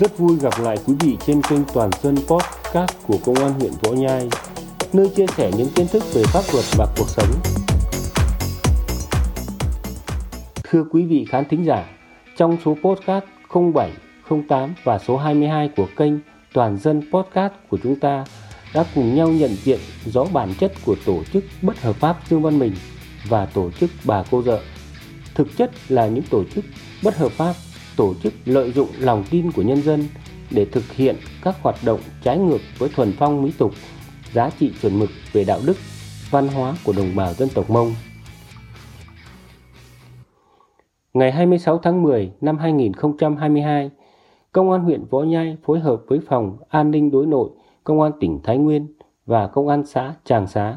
Rất vui gặp lại quý vị trên kênh Toàn Dân Podcast của Công an huyện Võ Nhai, nơi chia sẻ những kiến thức về pháp luật và cuộc sống. Thưa quý vị khán thính giả, trong số podcast 07, 08 và số 22 của kênh Toàn Dân Podcast của chúng ta đã cùng nhau nhận diện rõ bản chất của tổ chức bất hợp pháp Dương Văn Mình và tổ chức Bà Cô Dợ. Thực chất là những tổ chức bất hợp pháp tổ chức lợi dụng lòng tin của nhân dân để thực hiện các hoạt động trái ngược với thuần phong mỹ tục, giá trị chuẩn mực về đạo đức, văn hóa của đồng bào dân tộc Mông. Ngày 26 tháng 10 năm 2022, Công an huyện Võ Nhai phối hợp với Phòng An ninh Đối nội, Công an tỉnh Thái Nguyên và Công an xã Tràng Xá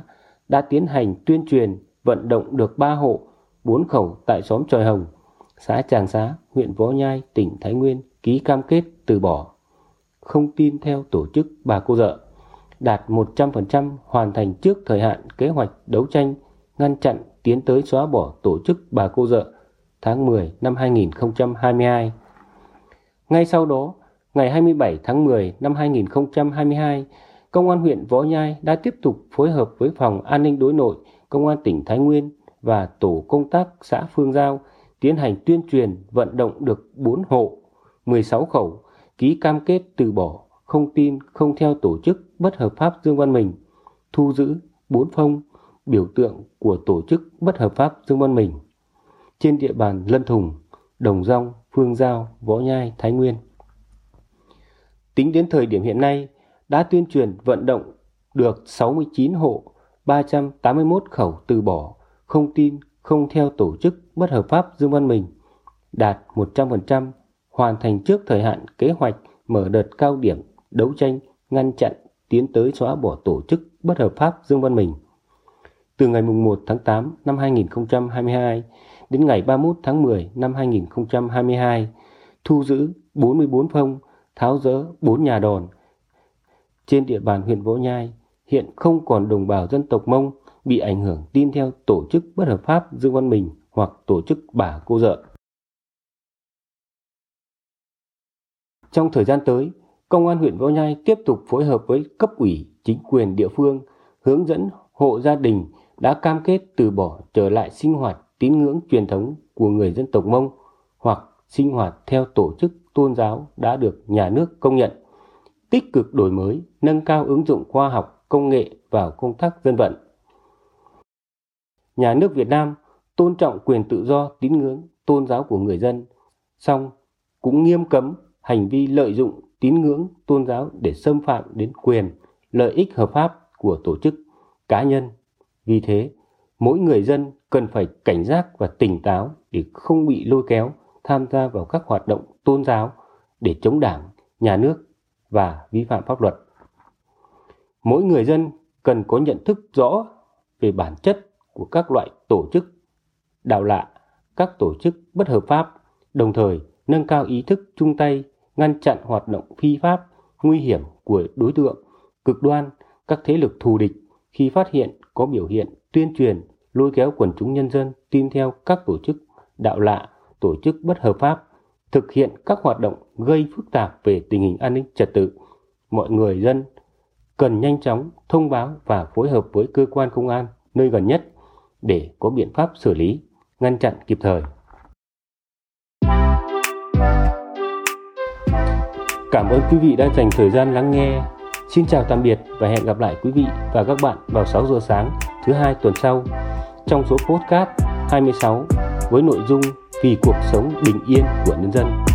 đã tiến hành tuyên truyền vận động được 3 hộ, 4 khẩu tại xóm Tròi Hồng, xã Tràng Xá, huyện Võ Nhai, tỉnh Thái Nguyên ký cam kết từ bỏ, không tin theo tổ chức bà cô dợ, đạt 100% hoàn thành trước thời hạn kế hoạch đấu tranh ngăn chặn tiến tới xóa bỏ tổ chức bà cô dợ tháng 10 năm 2022. Ngay sau đó, ngày 27 tháng 10 năm 2022, Công an huyện Võ Nhai đã tiếp tục phối hợp với Phòng An ninh Đối nội, Công an tỉnh Thái Nguyên và Tổ công tác xã Phương Giao tiến hành tuyên truyền vận động được 4 hộ, 16 khẩu, ký cam kết từ bỏ, không tin, không theo tổ chức bất hợp pháp Dương Văn Mình, thu giữ 4 phong biểu tượng của tổ chức bất hợp pháp Dương Văn Mình trên địa bàn Lân Thùng, Đồng Rong, Phương Giao, Võ Nhai, Thái Nguyên. Tính đến thời điểm hiện nay, đã tuyên truyền vận động được 69 hộ, 381 khẩu từ bỏ, không tin, không theo tổ chức bất hợp pháp Dương Văn Mình, đạt 100% hoàn thành trước thời hạn kế hoạch mở đợt cao điểm đấu tranh ngăn chặn tiến tới xóa bỏ tổ chức bất hợp pháp Dương Văn Mình. Từ ngày 1 tháng 8 năm 2022 đến ngày 31 tháng 10 năm 2022, thu giữ 44 phong, tháo rỡ 4 nhà đòn. Trên địa bàn huyện Võ Nhai, hiện không còn đồng bào dân tộc Mông bị ảnh hưởng tin theo tổ chức bất hợp pháp Dương Văn Mình hoặc tổ chức bà cô dợ. Trong thời gian tới, Công an huyện Võ Nhai tiếp tục phối hợp với cấp ủy, chính quyền địa phương hướng dẫn hộ gia đình đã cam kết từ bỏ trở lại sinh hoạt tín ngưỡng truyền thống của người dân tộc Mông hoặc sinh hoạt theo tổ chức tôn giáo đã được nhà nước công nhận, tích cực đổi mới, nâng cao ứng dụng khoa học, công nghệ vào công tác dân vận. Nhà nước Việt Nam tôn trọng quyền tự do tín ngưỡng tôn giáo của người dân, song cũng nghiêm cấm hành vi lợi dụng tín ngưỡng tôn giáo để xâm phạm đến quyền, lợi ích hợp pháp của tổ chức, cá nhân. Vì thế, mỗi người dân cần phải cảnh giác và tỉnh táo để không bị lôi kéo tham gia vào các hoạt động tôn giáo để chống đảng, nhà nước và vi phạm pháp luật. Mỗi người dân cần có nhận thức rõ về bản chất của các loại tổ chức đạo lạ, các tổ chức bất hợp pháp, đồng thời nâng cao ý thức chung tay ngăn chặn hoạt động phi pháp, nguy hiểm của đối tượng, cực đoan, các thế lực thù địch khi phát hiện có biểu hiện tuyên truyền, lôi kéo quần chúng nhân dân tin theo các tổ chức đạo lạ, tổ chức bất hợp pháp, thực hiện các hoạt động gây phức tạp về tình hình an ninh trật tự. Mọi người dân cần nhanh chóng thông báo và phối hợp với cơ quan công an nơi gần nhất để có biện pháp xử lý, ngăn chặn kịp thời. Cảm ơn quý vị đã dành thời gian lắng nghe. Xin chào tạm biệt và hẹn gặp lại quý vị và các bạn vào 6 giờ sáng thứ hai tuần sau trong số podcast 26 với nội dung Vì cuộc sống bình yên của nhân dân.